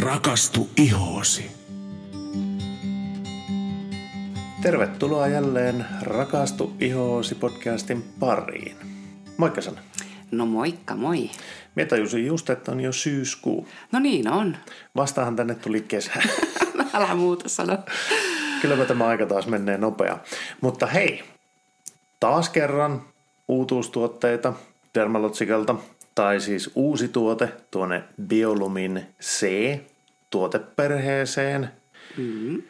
Rakastu ihoosi. Tervetuloa jälleen Rakastu ihoosi podcastin pariin. Moikka Sanna. No moikka, moi. Mie tajusin just, että on jo syyskuu. No niin on. Vastahan tänne tuli kesä. Älä muuta sano. Kylläpä tämä aika taas menee nopea. Mutta hei, taas kerran uutuustuotteita Dermalotsikalta, tai siis uusi tuote tuonne Biolumin C-tuoteperheeseen. Mm.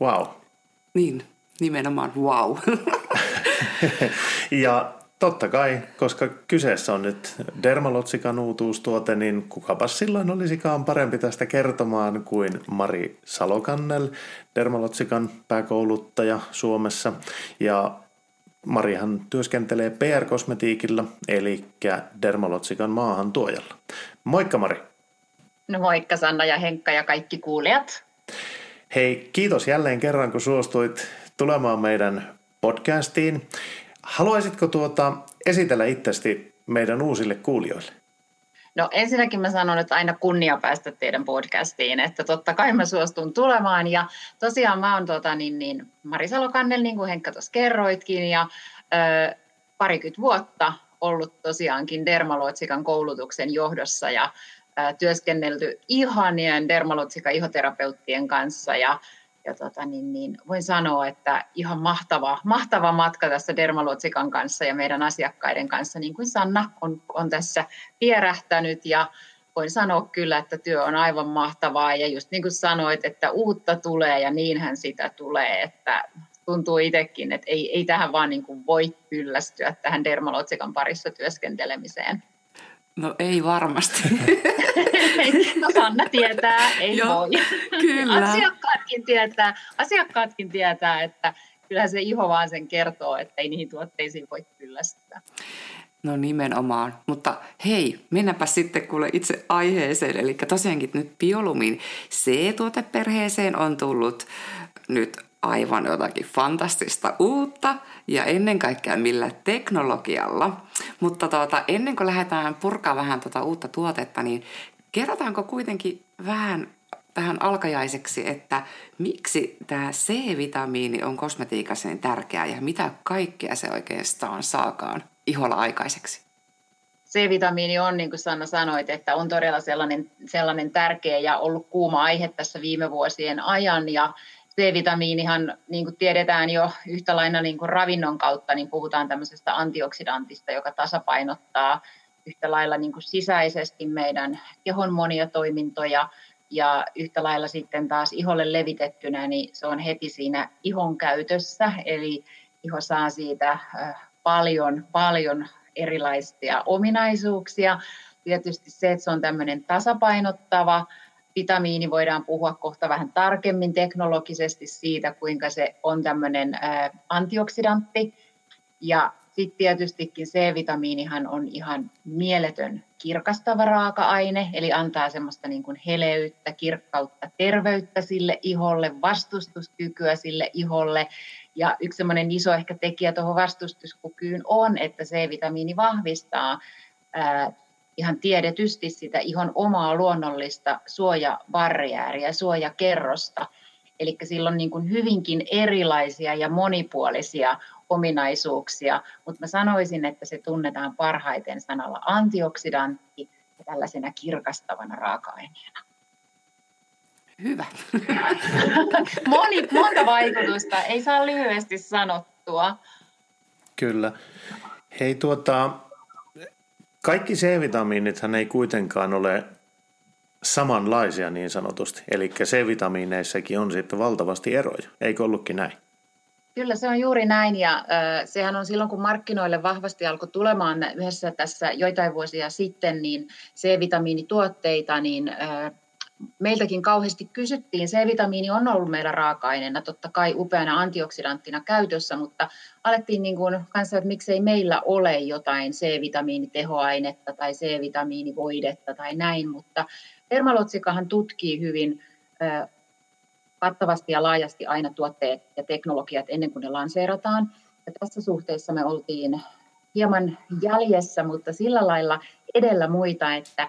Wow. Niin, nimenomaan wow. ja totta kai, koska kyseessä on nyt Dermalotsikan uutuustuote, niin kukapas silloin olisikaan parempi tästä kertomaan kuin Mari Salokannel, Dermalotsikan pääkouluttaja Suomessa. Ja Marihan työskentelee PR-kosmetiikilla, eli Dermalotsikan maahan tuojalla. Moikka Mari! No moikka Sanna ja Henkka ja kaikki kuulijat. Hei, kiitos jälleen kerran, kun suostuit tulemaan meidän podcastiin. Haluaisitko tuota esitellä itsesi meidän uusille kuulijoille? No ensinnäkin mä sanon, että aina kunnia päästä teidän podcastiin, että totta kai mä suostun tulemaan. Ja tosiaan mä oon tota, niin, niin, Mari Salokannel, niin kuin Henkka tuossa kerroitkin ja ö, parikymmentä vuotta ollut tosiaankin Dermalotsikan koulutuksen johdossa ja ö, työskennelty ihanien Dermalotsikan ihoterapeuttien kanssa. Ja ja tota, niin, niin, voin sanoa, että ihan mahtava, mahtava matka tässä Dermalotsikan kanssa ja meidän asiakkaiden kanssa, niin kuin Sanna on, on tässä vierähtänyt ja voin sanoa kyllä, että työ on aivan mahtavaa ja just niin kuin sanoit, että uutta tulee ja niinhän sitä tulee, että tuntuu itsekin, että ei, ei tähän vaan niin kuin voi kyllästyä tähän Dermalotsikan parissa työskentelemiseen. No ei varmasti. no Sanna tietää, ei Joo, voi. kyllä. Asiakkaatkin tietää, asiakkaatkin tietää, että kyllä se iho vaan sen kertoo, että ei niihin tuotteisiin voi kyllästyä. No nimenomaan. Mutta hei, mennäpä sitten kuule itse aiheeseen. Eli tosiaankin nyt Biolumin C-tuoteperheeseen on tullut nyt aivan jotakin fantastista uutta ja ennen kaikkea millä teknologialla. Mutta tuota, ennen kuin lähdetään purkaa vähän tuota uutta tuotetta, niin kerrotaanko kuitenkin vähän tähän alkajaiseksi, että miksi tämä C-vitamiini on kosmetiikassa niin tärkeää ja mitä kaikkea se oikeastaan saakaan iholla aikaiseksi? C-vitamiini on, niin kuin Sanna sanoit, että on todella sellainen, sellainen tärkeä ja ollut kuuma aihe tässä viime vuosien ajan. Ja C-vitamiinihan, niin kuin tiedetään jo yhtä lailla niin kuin ravinnon kautta, niin puhutaan tämmöisestä antioksidantista, joka tasapainottaa yhtä lailla niin kuin sisäisesti meidän kehon monia toimintoja ja yhtä lailla sitten taas iholle levitettynä, niin se on heti siinä ihon käytössä, eli iho saa siitä paljon, paljon erilaisia ominaisuuksia. Tietysti se, että se on tämmöinen tasapainottava, vitamiini voidaan puhua kohta vähän tarkemmin teknologisesti siitä, kuinka se on tämmöinen antioksidantti. Ja sitten tietystikin C-vitamiinihan on ihan mieletön kirkastava raaka-aine, eli antaa semmoista niin kuin heleyttä, kirkkautta, terveyttä sille iholle, vastustuskykyä sille iholle. Ja yksi semmoinen iso ehkä tekijä tuohon vastustuskykyyn on, että C-vitamiini vahvistaa ihan tiedetysti sitä ihon omaa luonnollista suojabarriääriä, suojakerrosta. Eli sillä on niin kuin hyvinkin erilaisia ja monipuolisia ominaisuuksia, mutta mä sanoisin, että se tunnetaan parhaiten sanalla antioksidantti ja tällaisena kirkastavana raaka-aineena. Hyvä. Moni, monta vaikutusta, ei saa lyhyesti sanottua. Kyllä. Hei tuota, kaikki C-vitamiinithan ei kuitenkaan ole samanlaisia niin sanotusti. Eli C-vitamiineissakin on sitten valtavasti eroja. Eikö ollutkin näin? Kyllä se on juuri näin ja äh, sehän on silloin kun markkinoille vahvasti alkoi tulemaan yhdessä tässä joitain vuosia sitten niin C-vitamiinituotteita, niin äh, meiltäkin kauheasti kysyttiin. C-vitamiini on ollut meillä raaka-aineena totta kai upeana antioksidanttina käytössä, mutta alettiin niin kuin kanssa, että miksei meillä ole jotain C-vitamiinitehoainetta tai C-vitamiinivoidetta tai näin, mutta Dermalotsikahan tutkii hyvin kattavasti ja laajasti aina tuotteet ja teknologiat ennen kuin ne lanseerataan. Ja tässä suhteessa me oltiin hieman jäljessä, mutta sillä lailla edellä muita, että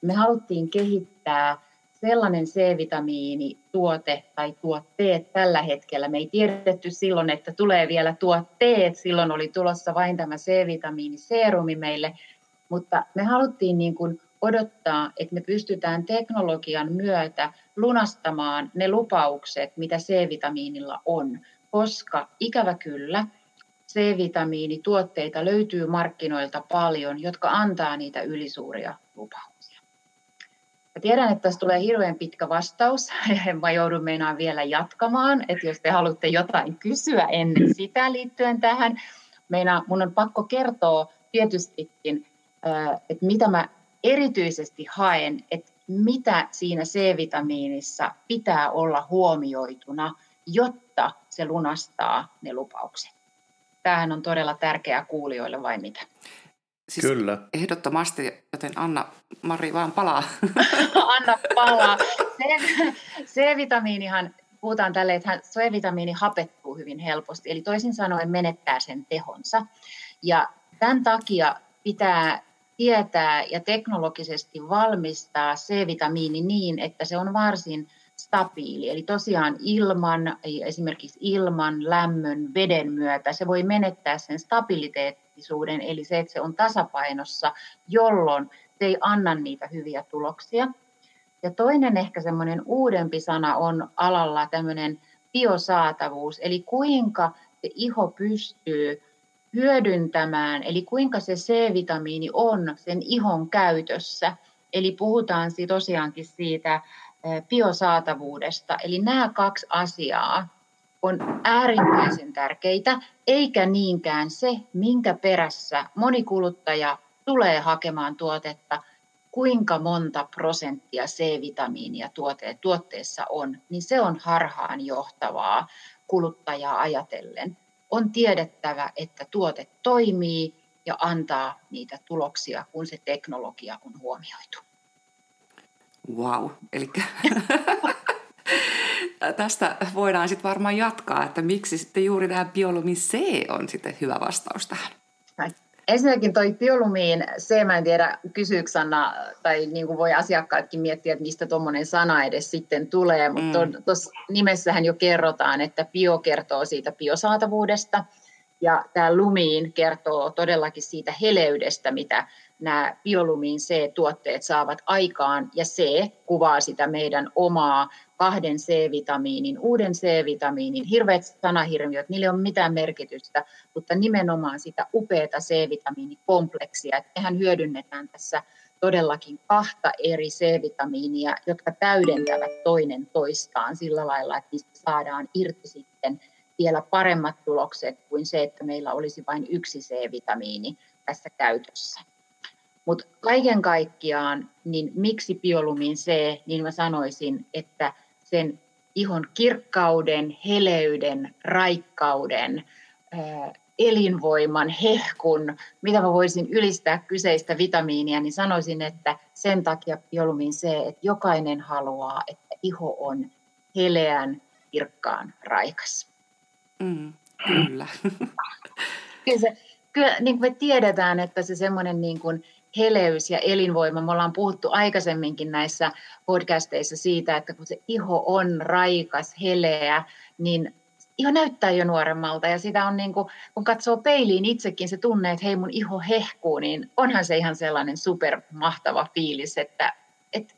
me haluttiin kehittää sellainen C-vitamiinituote tai tuotteet tällä hetkellä. Me ei tiedetty silloin, että tulee vielä tuotteet. Silloin oli tulossa vain tämä C-vitamiiniseerumi meille. Mutta me haluttiin niin kuin odottaa, että me pystytään teknologian myötä lunastamaan ne lupaukset, mitä C-vitamiinilla on. Koska ikävä kyllä, C-vitamiinituotteita löytyy markkinoilta paljon, jotka antaa niitä ylisuuria lupauksia. Mä tiedän, että tässä tulee hirveän pitkä vastaus, mä joudun meinaan vielä jatkamaan, että jos te haluatte jotain kysyä ennen sitä liittyen tähän, meinaan, mun on pakko kertoa tietystikin, että mitä mä erityisesti haen, että mitä siinä C-vitamiinissa pitää olla huomioituna, jotta se lunastaa ne lupaukset. Tämähän on todella tärkeää kuulijoille vai mitä? Siis Kyllä. Ehdottomasti, joten Anna, Mari vaan palaa. Anna palaa. C-vitamiinihan, puhutaan tälle, että C-vitamiini hapettuu hyvin helposti, eli toisin sanoen menettää sen tehonsa. Ja tämän takia pitää tietää ja teknologisesti valmistaa C-vitamiini niin, että se on varsin stabiili. Eli tosiaan ilman, esimerkiksi ilman, lämmön, veden myötä se voi menettää sen stabiliteettisuuden, eli se, että se on tasapainossa, jolloin se ei anna niitä hyviä tuloksia. Ja toinen ehkä semmoinen uudempi sana on alalla tämmöinen biosaatavuus, eli kuinka se iho pystyy hyödyntämään, eli kuinka se C-vitamiini on sen ihon käytössä. Eli puhutaan tosiaankin siitä biosaatavuudesta. Eli nämä kaksi asiaa on äärimmäisen tärkeitä, eikä niinkään se, minkä perässä moni kuluttaja tulee hakemaan tuotetta, kuinka monta prosenttia C-vitamiinia tuote, tuotteessa on, niin se on harhaan johtavaa kuluttajaa ajatellen. On tiedettävä, että tuote toimii ja antaa niitä tuloksia, kun se teknologia on huomioitu. Wow, eli tästä voidaan sitten varmaan jatkaa, että miksi sitten juuri tämä biolumin C on sitten hyvä vastaus tähän. Ensinnäkin toi biolumiin C, mä en tiedä kysyykö Sanna, tai niin kuin voi asiakkaatkin miettiä, että mistä tuommoinen sana edes sitten tulee, mutta mm. tuossa nimessähän jo kerrotaan, että bio kertoo siitä biosaatavuudesta, ja tämä lumiin kertoo todellakin siitä heleydestä, mitä nämä biolumiin C-tuotteet saavat aikaan, ja C kuvaa sitä meidän omaa kahden C-vitamiinin, uuden C-vitamiinin, hirveät sanahirmiöt, niille ei ole mitään merkitystä, mutta nimenomaan sitä upeata C-vitamiinikompleksia, että mehän hyödynnetään tässä todellakin kahta eri C-vitamiinia, jotka täydentävät toinen toistaan sillä lailla, että niistä saadaan irti sitten vielä paremmat tulokset kuin se, että meillä olisi vain yksi C-vitamiini tässä käytössä. Mutta kaiken kaikkiaan, niin miksi biolumin C, niin mä sanoisin, että sen ihon kirkkauden, heleyden, raikkauden, elinvoiman, hehkun, mitä mä voisin ylistää kyseistä vitamiinia, niin sanoisin, että sen takia biolumin C, että jokainen haluaa, että iho on heleän, kirkkaan, raikas. Mm, kyllä. kyllä, se, kyllä niin kuin me tiedetään, että se semmoinen niin kuin heleys ja elinvoima, me ollaan puhuttu aikaisemminkin näissä podcasteissa siitä, että kun se iho on raikas, heleä, niin iho näyttää jo nuoremmalta ja sitä on niin kuin, kun katsoo peiliin itsekin se tunne, että hei mun iho hehkuu, niin onhan se ihan sellainen supermahtava fiilis, että et,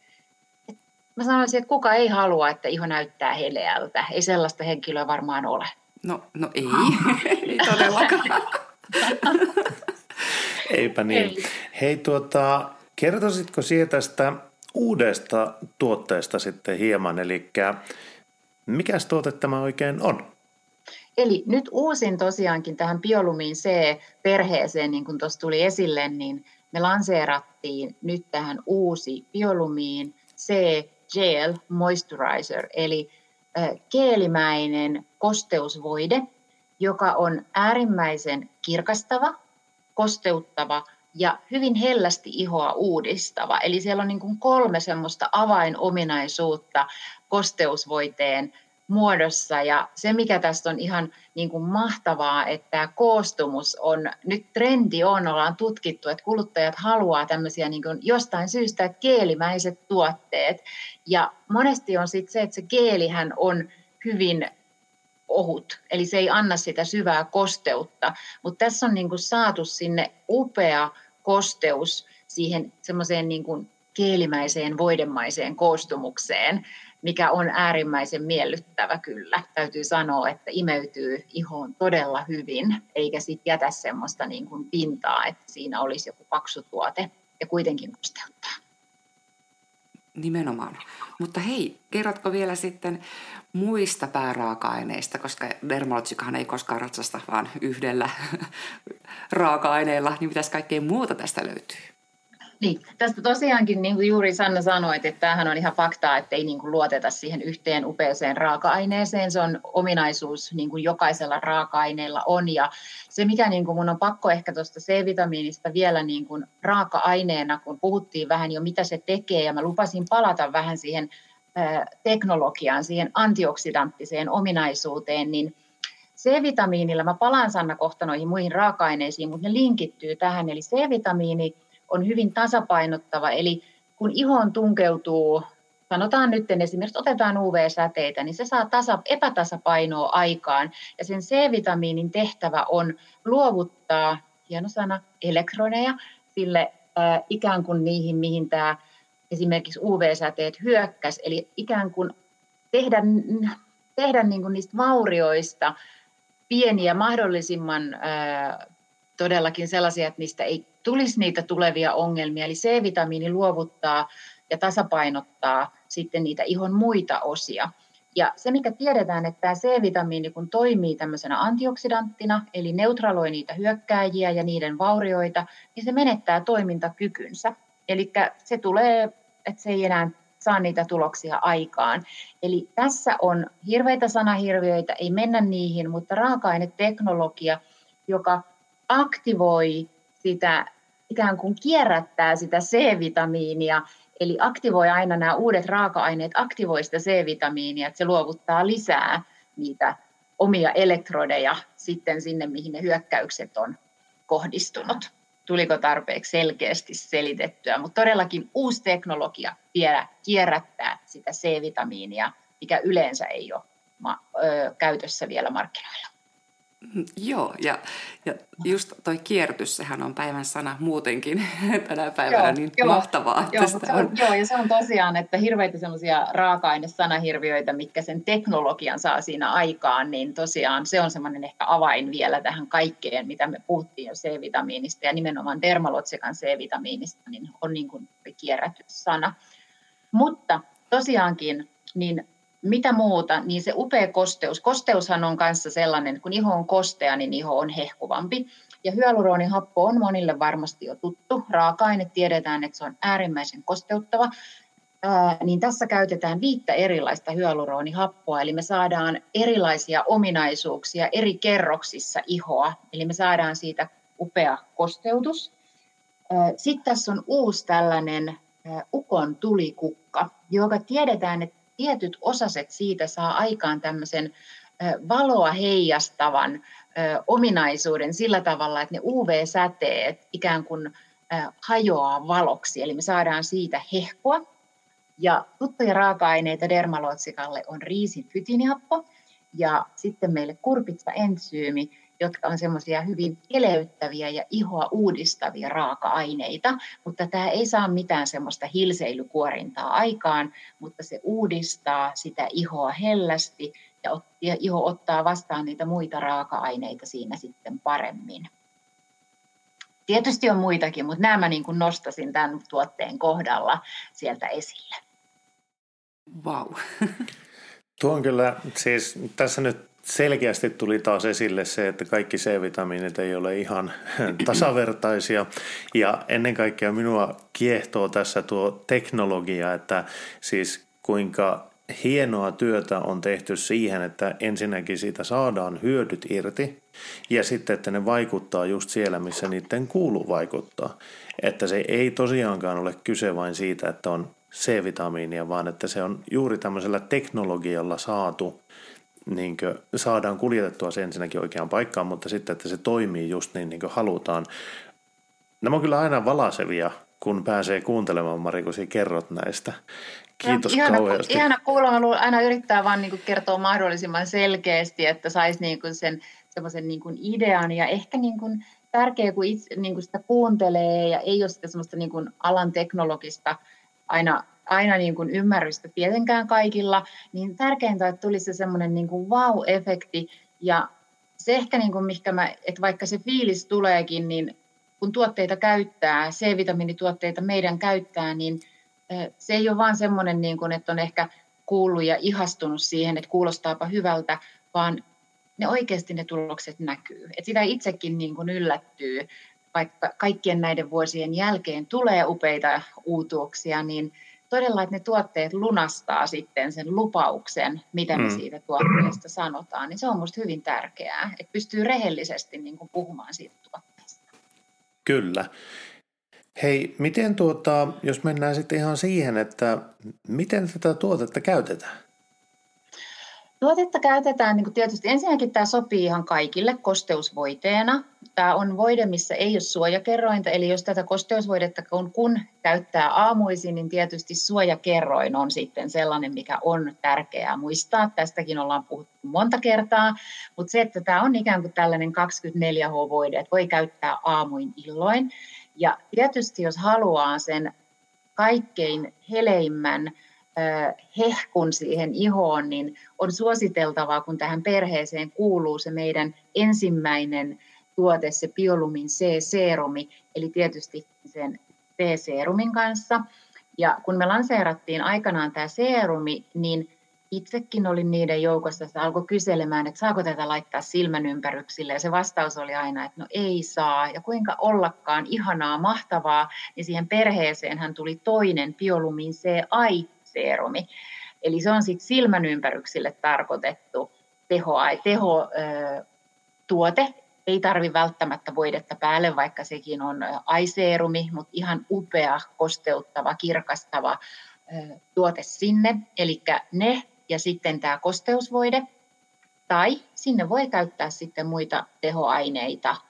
et, mä sanoisin, että kuka ei halua, että iho näyttää heleältä. Ei sellaista henkilöä varmaan ole. No, no ei, ei todellakaan. Eipä niin. Ei. Hei, tuota, kertoisitko sinä tästä uudesta tuotteesta sitten hieman, eli mikä tuote tämä oikein on? Eli nyt uusin tosiaankin tähän biolumiin C-perheeseen, niin kuin tuossa tuli esille, niin me lanseerattiin nyt tähän uusi biolumiin C Gel Moisturizer, eli keelimäinen kosteusvoide, joka on äärimmäisen kirkastava, kosteuttava ja hyvin hellästi ihoa uudistava. Eli siellä on niin kuin kolme semmoista avainominaisuutta kosteusvoiteen muodossa. Ja se, mikä tästä on ihan niin kuin mahtavaa, että tämä koostumus on, nyt trendi on, ollaan tutkittu, että kuluttajat haluaa tämmöisiä niin kuin jostain syystä, että geelimäiset tuotteet. Ja monesti on sitten se, että se geelihän on hyvin ohut, eli se ei anna sitä syvää kosteutta. Mutta tässä on niin kuin saatu sinne upea kosteus siihen semmoiseen niin kuin keelimäiseen, voidemaiseen koostumukseen, mikä on äärimmäisen miellyttävä kyllä. Täytyy sanoa, että imeytyy ihoon todella hyvin, eikä sitten jätä semmoista niin kuin pintaa, että siinä olisi joku paksu tuote ja kuitenkin kosteuttaa. Nimenomaan. Mutta hei, kerrotko vielä sitten muista pääraaka-aineista, koska Dermalotsikahan ei koskaan ratsasta vaan yhdellä raaka-aineella, niin mitäs kaikkea muuta tästä löytyy? Niin, tästä tosiaankin niin kuin juuri Sanna sanoi, että tämähän on ihan faktaa, että ei niin kuin luoteta siihen yhteen upeeseen raaka-aineeseen. Se on ominaisuus, niin kuin jokaisella raaka-aineella on. Ja se, mikä niin kuin mun on pakko ehkä tuosta C-vitamiinista vielä niin kuin raaka-aineena, kun puhuttiin vähän jo mitä se tekee, ja mä lupasin palata vähän siihen teknologiaan, siihen antioksidanttiseen ominaisuuteen, niin C-vitamiinilla, mä palaan Sanna kohta noihin muihin raaka-aineisiin, mutta ne linkittyy tähän, eli C-vitamiini on hyvin tasapainottava, eli kun ihoon tunkeutuu, sanotaan nyt esimerkiksi otetaan UV-säteitä, niin se saa tasa, epätasapainoa aikaan, ja sen C-vitamiinin tehtävä on luovuttaa, hieno sana, elektroneja sille äh, ikään kuin niihin, mihin tämä esimerkiksi UV-säteet hyökkäs, eli ikään kuin tehdä, tehdä niin kuin niistä vaurioista pieniä mahdollisimman ää, todellakin sellaisia, että niistä ei tulisi niitä tulevia ongelmia. Eli C-vitamiini luovuttaa ja tasapainottaa sitten niitä ihon muita osia. Ja se, mikä tiedetään, että tämä C-vitamiini, kun toimii tämmöisenä antioksidanttina, eli neutraloi niitä hyökkääjiä ja niiden vaurioita, niin se menettää toimintakykynsä. Eli se tulee että se ei enää saa niitä tuloksia aikaan. Eli tässä on hirveitä sanahirviöitä, ei mennä niihin, mutta raaka-aineteknologia, joka aktivoi sitä, ikään kuin kierrättää sitä C-vitamiinia, eli aktivoi aina nämä uudet raaka-aineet, aktivoi sitä C-vitamiinia, että se luovuttaa lisää niitä omia elektrodeja sitten sinne, mihin ne hyökkäykset on kohdistunut tuliko tarpeeksi selkeästi selitettyä, mutta todellakin uusi teknologia vielä kierrättää sitä C-vitamiinia, mikä yleensä ei ole käytössä vielä markkinoilla. Joo, ja, ja just toi kierrätys, sehän on päivän sana muutenkin tänä päivänä, joo, niin joo, mahtavaa. Joo, se on, on. joo, ja se on tosiaan, että hirveitä semmoisia raaka-ainesanahirviöitä, mitkä sen teknologian saa siinä aikaan, niin tosiaan se on semmoinen ehkä avain vielä tähän kaikkeen, mitä me puhuttiin jo C-vitamiinista, ja nimenomaan dermalotsikan C-vitamiinista, niin on niin kuin kierrätyssana. Mutta tosiaankin, niin mitä muuta, niin se upea kosteus. Kosteushan on kanssa sellainen, että kun iho on kostea, niin iho on hehkuvampi. Ja hyaluronihappo on monille varmasti jo tuttu. Raaka-aine tiedetään, että se on äärimmäisen kosteuttava. Ää, niin tässä käytetään viittä erilaista hyaluronihappoa, eli me saadaan erilaisia ominaisuuksia eri kerroksissa ihoa, eli me saadaan siitä upea kosteutus. Sitten tässä on uusi tällainen ukon tulikukka, joka tiedetään, että tietyt osaset siitä saa aikaan tämmöisen valoa heijastavan ominaisuuden sillä tavalla, että ne UV-säteet ikään kuin hajoaa valoksi, eli me saadaan siitä hehkoa. Ja tuttuja raaka-aineita dermalootsikalle on riisin fytinihappo ja sitten meille kurpitsa entsyymi, jotka on semmoisia hyvin eleyttäviä ja ihoa uudistavia raaka-aineita, mutta tämä ei saa mitään semmoista hilseilykuorintaa aikaan, mutta se uudistaa sitä ihoa hellästi ja, iho ottaa vastaan niitä muita raaka-aineita siinä sitten paremmin. Tietysti on muitakin, mutta nämä mä niin kuin nostasin tämän tuotteen kohdalla sieltä esille. Wow. Tuo on kyllä, siis tässä nyt selkeästi tuli taas esille se, että kaikki C-vitamiinit ei ole ihan tasavertaisia. Ja ennen kaikkea minua kiehtoo tässä tuo teknologia, että siis kuinka hienoa työtä on tehty siihen, että ensinnäkin siitä saadaan hyödyt irti ja sitten, että ne vaikuttaa just siellä, missä niiden kuuluu vaikuttaa. Että se ei tosiaankaan ole kyse vain siitä, että on C-vitamiinia, vaan että se on juuri tämmöisellä teknologialla saatu, niin kuin, saadaan kuljetettua se ensinnäkin oikeaan paikkaan, mutta sitten, että se toimii just niin, niin kuin halutaan. Nämä on kyllä aina valasevia, kun pääsee kuuntelemaan, Mari, kun kerrot näistä. Kiitos ihana, kauheasti. Ihana kuulla, aina yrittää vaan niin kertoa mahdollisimman selkeästi, että saisi niin sen semmoisen niin idean ja ehkä niin kuin tärkeää, kun itse niin kuin sitä kuuntelee ja ei ole sitä semmoista niin kuin alan teknologista aina, aina niin kuin ymmärrystä tietenkään kaikilla, niin tärkeintä, että tulisi se semmoinen niin kuin wow-efekti ja se ehkä, niin kuin, mikä mä, että vaikka se fiilis tuleekin, niin kun tuotteita käyttää, C-vitamiinituotteita meidän käyttää, niin se ei ole vaan semmoinen, niin kuin, että on ehkä kuullut ja ihastunut siihen, että kuulostaapa hyvältä, vaan ne oikeasti ne tulokset näkyy. Et sitä itsekin niin kuin yllättyy, vaikka kaikkien näiden vuosien jälkeen tulee upeita uutuuksia, niin todella, että ne tuotteet lunastaa sitten sen lupauksen, mitä me mm. siitä tuotteesta sanotaan, niin se on minusta hyvin tärkeää, että pystyy rehellisesti niin kuin puhumaan siitä tuotteesta. Kyllä. Hei, miten tuota, jos mennään sitten ihan siihen, että miten tätä tuotetta käytetään? Tuotetta käytetään niin tietysti ensinnäkin tämä sopii ihan kaikille kosteusvoiteena. Tämä on voide, missä ei ole suojakerrointa, eli jos tätä kosteusvoidetta kun, kun käyttää aamuisin, niin tietysti suojakerroin on sitten sellainen, mikä on tärkeää muistaa. Tästäkin ollaan puhuttu monta kertaa, mutta se, että tämä on ikään kuin tällainen 24H-voide, että voi käyttää aamuin illoin. Ja tietysti jos haluaa sen kaikkein heleimmän hehkun siihen ihoon, niin on suositeltavaa, kun tähän perheeseen kuuluu se meidän ensimmäinen tuote, se Biolumin C-seerumi, eli tietysti sen C-seerumin kanssa. Ja kun me lanseerattiin aikanaan tämä seerumi, niin itsekin olin niiden joukossa, että alkoi kyselemään, että saako tätä laittaa silmän ympäryksille. Ja se vastaus oli aina, että no ei saa. Ja kuinka ollakaan ihanaa, mahtavaa. Niin siihen perheeseen hän tuli toinen Biolumin C-ai seerumi. Eli se on sitten silmän ympäryksille tarkoitettu teho, teho tuote. Ei tarvi välttämättä voidetta päälle, vaikka sekin on aiseerumi, mutta ihan upea, kosteuttava, kirkastava tuote sinne. Eli ne ja sitten tämä kosteusvoide. Tai sinne voi käyttää sitten muita tehoaineita –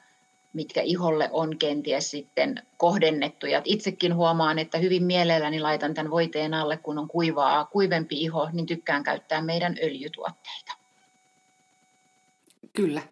mitkä iholle on kenties sitten kohdennettuja. Itsekin huomaan, että hyvin mielelläni laitan tämän voiteen alle, kun on kuivaa, kuivempi iho, niin tykkään käyttää meidän öljytuotteita. Kyllä.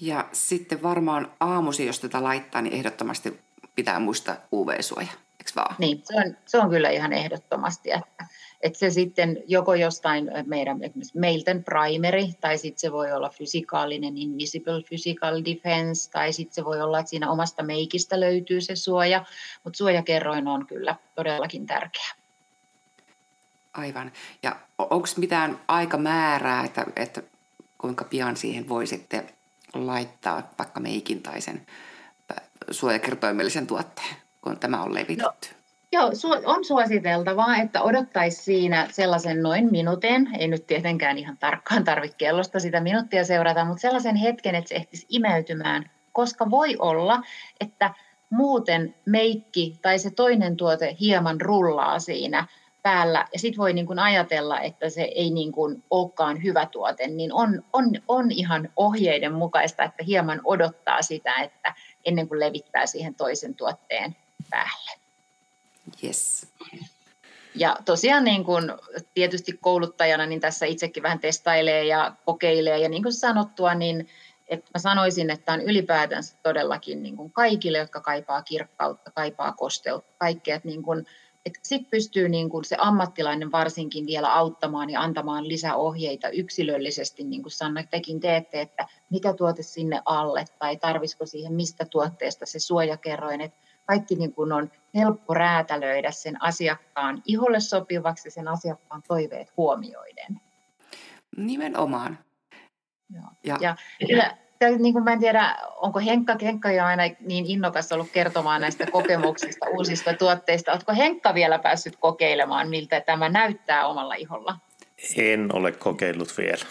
Ja sitten varmaan aamusi, jos tätä laittaa, niin ehdottomasti pitää muistaa UV-suoja, eikö vaan? Niin, se on, se on kyllä ihan ehdottomasti, että että se sitten joko jostain meidän meilten primeri, tai sitten se voi olla fysikaalinen invisible physical defense, tai sitten se voi olla, että siinä omasta meikistä löytyy se suoja, mutta suojakerroin on kyllä todellakin tärkeä. Aivan. Ja onko mitään aikamäärää, että, että kuinka pian siihen voi sitten laittaa vaikka meikin tai sen suojakertoimellisen tuotteen, kun tämä on levitetty? No Joo, on suositeltavaa, että odottaisi siinä sellaisen noin minuutin, ei nyt tietenkään ihan tarkkaan tarvitse kellosta sitä minuuttia seurata, mutta sellaisen hetken, että se ehtisi imeytymään, koska voi olla, että muuten meikki tai se toinen tuote hieman rullaa siinä päällä. Ja sitten voi niin ajatella, että se ei niin kuin olekaan hyvä tuote, niin on, on, on ihan ohjeiden mukaista, että hieman odottaa sitä, että ennen kuin levittää siihen toisen tuotteen päälle. Yes. Ja tosiaan niin kuin tietysti kouluttajana niin tässä itsekin vähän testailee ja kokeilee. Ja niin kuin sanottua, niin että mä sanoisin, että on ylipäätänsä todellakin niin kuin kaikille, jotka kaipaa kirkkautta, kaipaa kosteutta, kaikkea. Että niin kuin, että sit pystyy niin kuin se ammattilainen varsinkin vielä auttamaan ja antamaan lisäohjeita yksilöllisesti, niin kuin Sanna tekin teette, että mikä tuote sinne alle tai tarvisiko siihen mistä tuotteesta se suojakerroin. Että kaikki niin kuin on helppo räätälöidä sen asiakkaan iholle sopivaksi sen asiakkaan toiveet huomioiden. Nimenomaan. Joo. Ja, ja kyllä, niin kuin mä en tiedä, onko Henkka, Henkka jo aina niin innokas ollut kertomaan näistä kokemuksista, uusista tuotteista. Oletko Henkka vielä päässyt kokeilemaan, miltä tämä näyttää omalla iholla? En ole kokeillut vielä.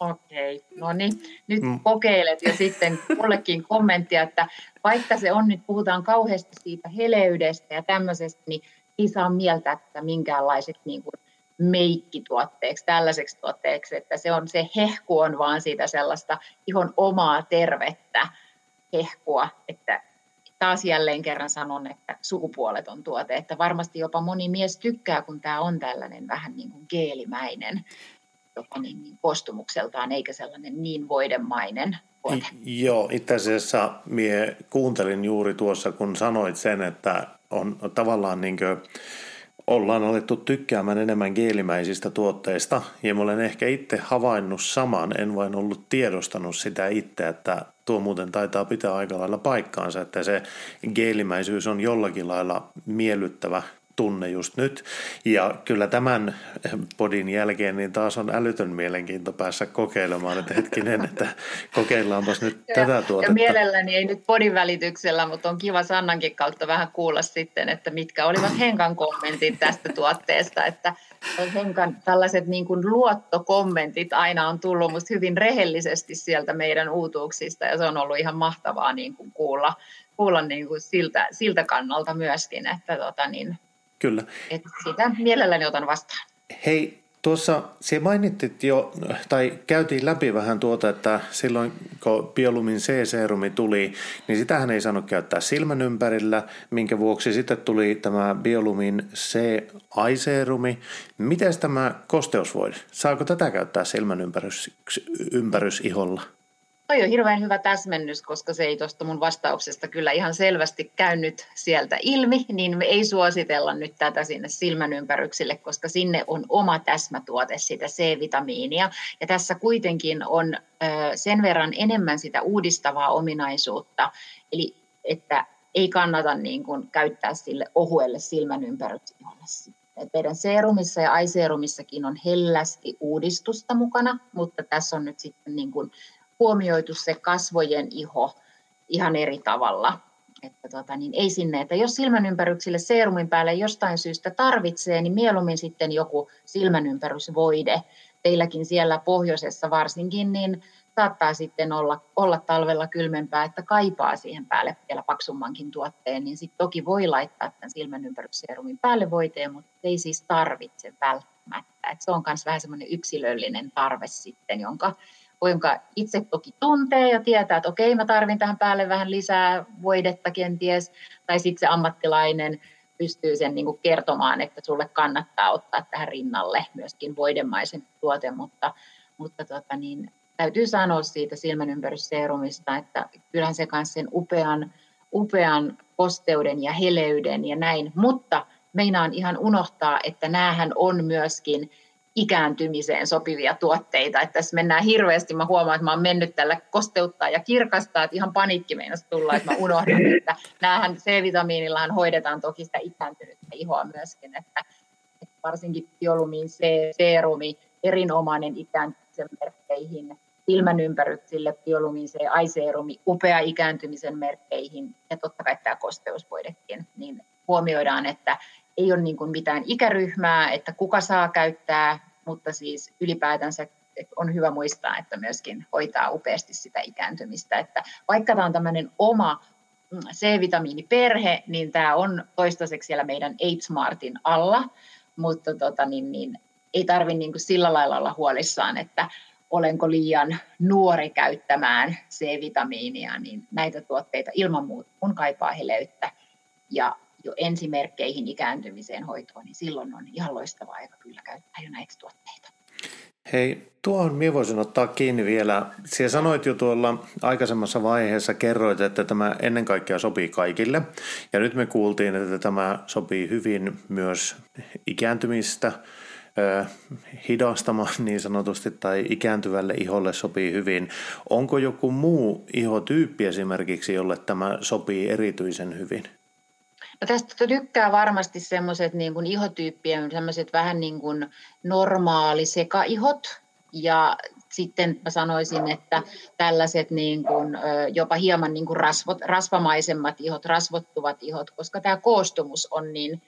Okei, okay. no niin, nyt mm. kokeilet ja sitten kullekin kommenttia, että vaikka se on nyt, puhutaan kauheasti siitä heleydestä ja tämmöisestä, niin ei saa mieltää tätä minkäänlaiseksi niin kuin meikkituotteeksi, tällaiseksi tuotteeksi, että se on se hehku on vaan siitä sellaista ihon omaa tervettä hehkua, että taas jälleen kerran sanon, että sukupuoleton tuote, että varmasti jopa moni mies tykkää, kun tämä on tällainen vähän niin kuin geelimäinen jopa niin, niin kostumukseltaan, eikä sellainen niin voidemainen tuote. Joo, itse asiassa mie kuuntelin juuri tuossa, kun sanoit sen, että on tavallaan niin kuin ollaan alettu tykkäämään enemmän geelimäisistä tuotteista ja mä olen ehkä itse havainnut saman, en vain ollut tiedostanut sitä itse, että tuo muuten taitaa pitää aika lailla paikkaansa, että se geelimäisyys on jollakin lailla miellyttävä tunne just nyt. Ja kyllä tämän podin jälkeen niin taas on älytön mielenkiinto päässä kokeilemaan, että hetkinen, että kokeillaanpas nyt ja, tätä tuotetta. Ja mielelläni ei nyt podin välityksellä, mutta on kiva Sannankin kautta vähän kuulla sitten, että mitkä olivat Henkan kommentit tästä tuotteesta, että Henkan tällaiset niin kuin luottokommentit aina on tullut musta hyvin rehellisesti sieltä meidän uutuuksista ja se on ollut ihan mahtavaa niin kuin kuulla, kuulla niin kuin siltä, siltä kannalta myöskin, että tota niin, Kyllä. Että sitä mielelläni otan vastaan. Hei, tuossa se mainittit jo, tai käytiin läpi vähän tuota, että silloin kun biolumin C-seerumi tuli, niin sitähän ei saanut käyttää silmän ympärillä, minkä vuoksi sitten tuli tämä biolumin C-aiseerumi. Miten tämä kosteusvoide? Saako tätä käyttää silmän ympärys, ympärysiholla? Toi on hirveän hyvä täsmennys, koska se ei tuosta mun vastauksesta kyllä ihan selvästi käynyt sieltä ilmi, niin me ei suositella nyt tätä sinne silmän ympäryksille, koska sinne on oma täsmätuote sitä C-vitamiinia. Ja tässä kuitenkin on sen verran enemmän sitä uudistavaa ominaisuutta, eli että ei kannata niin kuin käyttää sille ohuelle silmän ympärykselle. Meidän seerumissa ja aiseerumissakin on hellästi uudistusta mukana, mutta tässä on nyt sitten niin kuin huomioitu se kasvojen iho ihan eri tavalla. Että tota, niin ei sinne, että jos silmänympäryksille seerumin päälle jostain syystä tarvitsee, niin mieluummin sitten joku silmänympärysvoide. Teilläkin siellä pohjoisessa varsinkin, niin saattaa sitten olla, olla talvella kylmempää, että kaipaa siihen päälle vielä paksummankin tuotteen, niin sitten toki voi laittaa tämän silmänympärysseerumin päälle voiteen, mutta ei siis tarvitse välttämättä. Et se on myös vähän semmoinen yksilöllinen tarve sitten, jonka jonka itse toki tuntee ja tietää, että okei, mä tarvin tähän päälle vähän lisää voidetta kenties, tai sitten se ammattilainen pystyy sen niin kuin kertomaan, että sulle kannattaa ottaa tähän rinnalle myöskin voidemaisen tuote, mutta, mutta tota niin, täytyy sanoa siitä silmänympärysseerumista, että kyllähän se kanssa sen upean, upean kosteuden ja heleyden ja näin, mutta meinaan ihan unohtaa, että näähän on myöskin ikääntymiseen sopivia tuotteita. Että tässä mennään hirveästi, mä huomaan, että mä oon mennyt tällä kosteuttaa ja kirkastaa, että ihan paniikki meinasi tulla, että mä unohdan, että näähän C-vitamiinillahan hoidetaan toki sitä ikääntynyttä ihoa myöskin, että, että varsinkin biolumin C, seerumi, erinomainen ikääntymisen merkkeihin, silmän ympäryksille, biolumin C, aiseerumi, upea ikääntymisen merkkeihin ja totta kai tämä kosteusvoidekin, niin huomioidaan, että ei ole niin kuin mitään ikäryhmää, että kuka saa käyttää, mutta siis ylipäätänsä on hyvä muistaa, että myöskin hoitaa upeasti sitä ikääntymistä. Että vaikka tämä on tämmöinen oma mm, C-vitamiiniperhe, niin tämä on toistaiseksi siellä meidän Smartin alla, mutta tota, niin, niin, ei tarvitse niin sillä lailla olla huolissaan, että olenko liian nuori käyttämään C-vitamiinia, niin näitä tuotteita ilman muuta kun kaipaa heleyttä ja jo ensimerkkeihin ikääntymiseen hoitoon, niin silloin on ihan loistava aika kyllä käyttää jo näitä tuotteita. Hei, tuohon minä voisin ottaa kiinni vielä. Siellä sanoit jo tuolla aikaisemmassa vaiheessa, kerroit, että tämä ennen kaikkea sopii kaikille. Ja nyt me kuultiin, että tämä sopii hyvin myös ikääntymistä hidastamaan niin sanotusti tai ikääntyvälle iholle sopii hyvin. Onko joku muu ihotyyppi esimerkiksi, jolle tämä sopii erityisen hyvin? No tästä tykkää varmasti semmoiset niin kuin ihotyyppien, semmoiset vähän niin kuin normaali sekaihot ja sitten mä sanoisin, että tällaiset niin kuin, jopa hieman niin kuin rasvot, rasvamaisemmat ihot, rasvottuvat ihot, koska tämä koostumus on niin,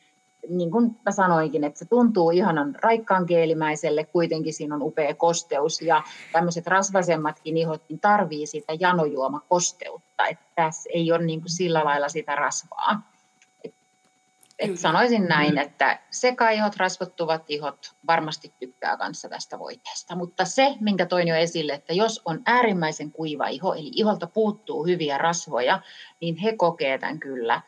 niin kuin mä sanoinkin, että se tuntuu ihanan raikkaan keelimäiselle, kuitenkin siinä on upea kosteus ja tämmöiset rasvasemmatkin ihot niin tarvii sitä janojuomakosteutta, että tässä ei ole niin kuin sillä lailla sitä rasvaa. Et sanoisin näin, että sekaihot, rasvottuvat ihot varmasti tykkää kanssa tästä voiteesta. Mutta se, minkä toin jo esille, että jos on äärimmäisen kuiva iho, eli iholta puuttuu hyviä rasvoja, niin he kokee tämän kyllä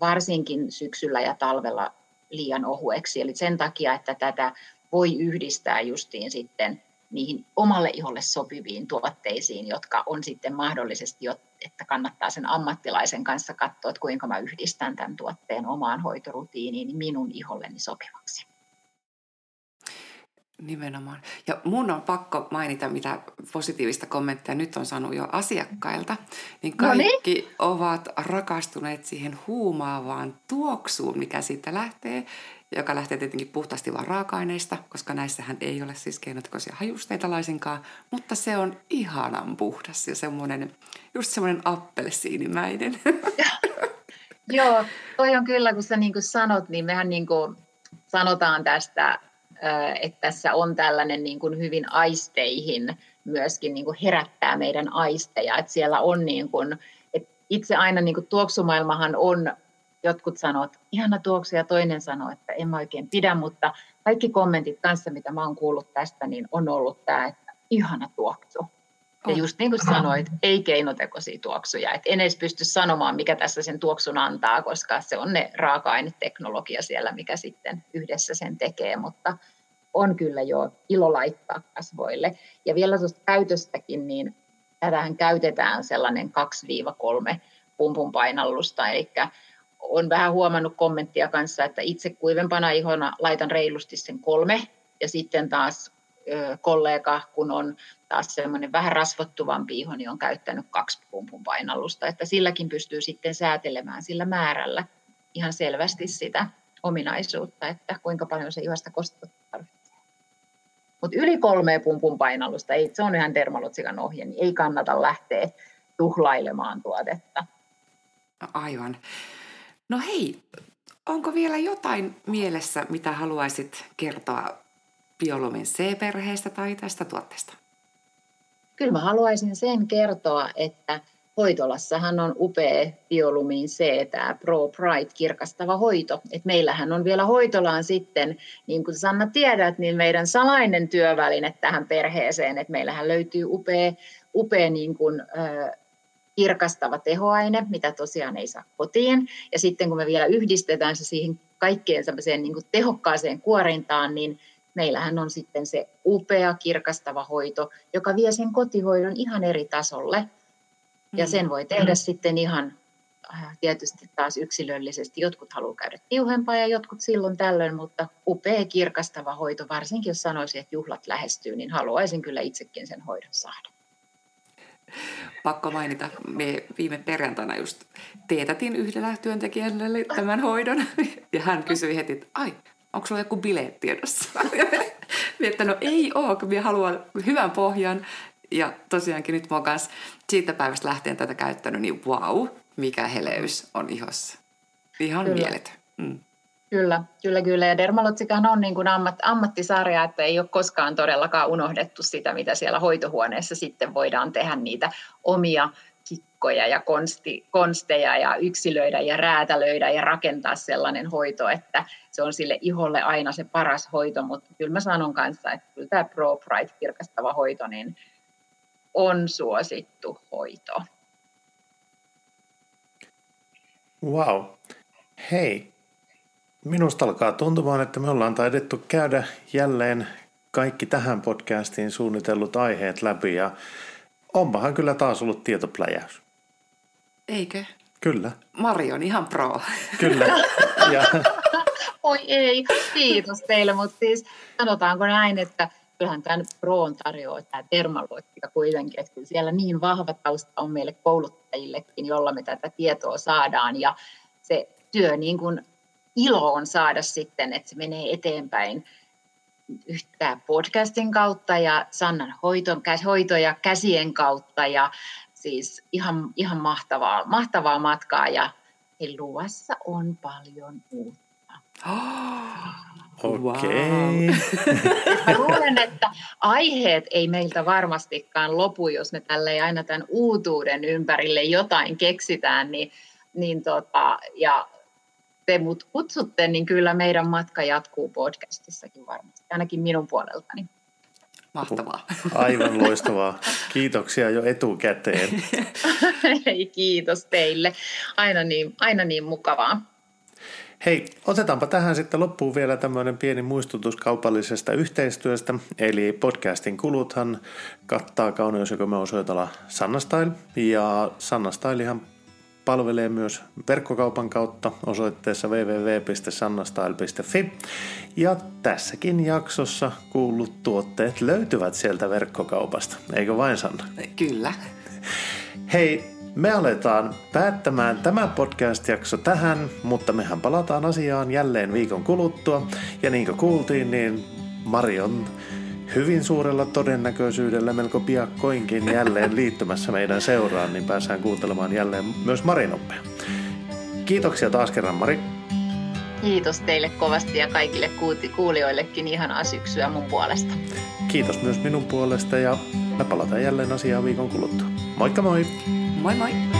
varsinkin syksyllä ja talvella liian ohueksi. Eli sen takia, että tätä voi yhdistää justiin sitten niihin omalle iholle sopiviin tuotteisiin, jotka on sitten mahdollisesti, että kannattaa sen ammattilaisen kanssa katsoa, että kuinka mä yhdistän tämän tuotteen omaan hoitorutiiniin minun iholleni sopivaksi. Nimenomaan. Ja mun on pakko mainita, mitä positiivista kommentteja nyt on saanut jo asiakkailta. Niin kaikki no niin. ovat rakastuneet siihen huumaavaan tuoksuun, mikä siitä lähtee joka lähtee tietenkin puhtaasti vain raaka-aineista, koska näissähän ei ole siis keinotekoisia hajusteita laisinkaan, mutta se on ihanan puhdas ja semmoinen, just semmoinen appelsiinimäinen. Joo, toi on kyllä, kun sä niin kuin sanot, niin mehän niin kuin sanotaan tästä, että tässä on tällainen niin kuin hyvin aisteihin myöskin niin kuin herättää meidän aisteja, että siellä on niin kuin, että itse aina niin kuin tuoksumaailmahan on jotkut sanoo, että ihana tuoksu ja toinen sanoo, että en mä oikein pidä, mutta kaikki kommentit kanssa, mitä mä oon kuullut tästä, niin on ollut tämä, että ihana tuoksu. Ja just niin kuin sanoit, ei keinotekoisia tuoksuja. Et en edes pysty sanomaan, mikä tässä sen tuoksun antaa, koska se on ne raaka-aineteknologia siellä, mikä sitten yhdessä sen tekee. Mutta on kyllä jo ilo laittaa kasvoille. Ja vielä tuosta käytöstäkin, niin tätähän käytetään sellainen 2-3 pumpun painallusta, eli on vähän huomannut kommenttia kanssa, että itse kuivempana ihona laitan reilusti sen kolme, ja sitten taas kollega, kun on taas semmoinen vähän rasvottuvampi iho, niin on käyttänyt kaksi pumpun painallusta, että silläkin pystyy sitten säätelemään sillä määrällä ihan selvästi sitä ominaisuutta, että kuinka paljon se ihosta kosteutta tarvitsee. Mutta yli kolme pumpun painallusta, ei, se on ihan dermalotsikan ohje, niin ei kannata lähteä tuhlailemaan tuotetta. Aivan. No hei, onko vielä jotain mielessä, mitä haluaisit kertoa Biolumin C-perheestä tai tästä tuotteesta? Kyllä mä haluaisin sen kertoa, että hoitolassahan on upea Biolumin C, tämä Pro Pride kirkastava hoito. Et meillähän on vielä hoitolaan sitten, niin kuin Sanna tiedät, niin meidän salainen työväline tähän perheeseen, että meillähän löytyy upea, upea niin kuin, kirkastava tehoaine, mitä tosiaan ei saa kotiin. Ja sitten kun me vielä yhdistetään se siihen kaikkeen niin kuin tehokkaaseen kuorintaan, niin meillähän on sitten se upea kirkastava hoito, joka vie sen kotihoidon ihan eri tasolle. Ja sen voi tehdä mm. sitten ihan äh, tietysti taas yksilöllisesti. Jotkut haluaa käydä tiuhempaa ja jotkut silloin tällöin, mutta upea kirkastava hoito, varsinkin jos sanoisin, että juhlat lähestyy, niin haluaisin kyllä itsekin sen hoidon saada pakko mainita, me viime perjantaina just teetätin yhdellä työntekijälle tämän hoidon. Ja hän kysyi heti, että ai, onko sulla joku bileet tiedossa? että no ei ole, kun minä haluan hyvän pohjan. Ja tosiaankin nyt mä kanssa siitä päivästä lähtien tätä käyttänyt, niin wow, mikä heleys on ihossa. Ihan Kyllä. mieletön. Mm. Kyllä, kyllä, kyllä. Ja Dermalotsikahan on niin kuin ammat, ammattisarja, että ei ole koskaan todellakaan unohdettu sitä, mitä siellä hoitohuoneessa sitten voidaan tehdä niitä omia kikkoja ja konsti, konsteja ja yksilöidä ja räätälöidä ja rakentaa sellainen hoito, että se on sille iholle aina se paras hoito, mutta kyllä mä sanon kanssa, että kyllä tämä Pro Pride kirkastava hoito niin on suosittu hoito. Wow. Hei, Minusta alkaa tuntumaan, että me ollaan taidettu käydä jälleen kaikki tähän podcastiin suunnitellut aiheet läpi ja onpahan kyllä taas ollut tietopläjäys. Eikö? Kyllä. Mari on ihan pro. Kyllä. Ja... Oi ei, kiitos teille, mutta siis sanotaanko näin, että kyllähän tämän Proon tarjoaa tämä termaloittika kuitenkin, että kyllä siellä niin vahva tausta on meille kouluttajillekin, jolla me tätä tietoa saadaan ja se työ niin kuin ilo on saada sitten, että se menee eteenpäin yhtä podcastin kautta ja Sannan hoiton, hoito ja käsien kautta ja siis ihan, ihan mahtavaa, mahtavaa matkaa ja luvassa on paljon uutta. Okei. Okay. Wow. luulen, että aiheet ei meiltä varmastikaan lopu, jos me tälle aina tämän uutuuden ympärille jotain keksitään, niin, niin tota, ja te mut kutsutte, niin kyllä meidän matka jatkuu podcastissakin varmasti, ainakin minun puoleltani. Mahtavaa. Aivan loistavaa. Kiitoksia jo etukäteen. Kiitos teille. Aina niin, aina niin mukavaa. Hei, otetaanpa tähän sitten loppuun vielä tämmöinen pieni muistutus kaupallisesta yhteistyöstä. Eli podcastin kuluthan kattaa kauneus- ja osoitella Sannastyle. Ja Sannastylehan palvelee myös verkkokaupan kautta osoitteessa www.sannastyle.fi. Ja tässäkin jaksossa kuullut tuotteet löytyvät sieltä verkkokaupasta, eikö vain Sanna? Kyllä. Hei, me aletaan päättämään tämä podcast-jakso tähän, mutta mehän palataan asiaan jälleen viikon kuluttua. Ja niin kuin kuultiin, niin Marion hyvin suurella todennäköisyydellä melko piakkoinkin jälleen liittymässä meidän seuraan, niin pääsään kuuntelemaan jälleen myös Marinoppea. Kiitoksia taas kerran Mari. Kiitos teille kovasti ja kaikille kuulijoillekin ihanaa syksyä mun puolesta. Kiitos myös minun puolesta ja me palataan jälleen asiaan viikon kuluttua. Moikka moi! Moi moi!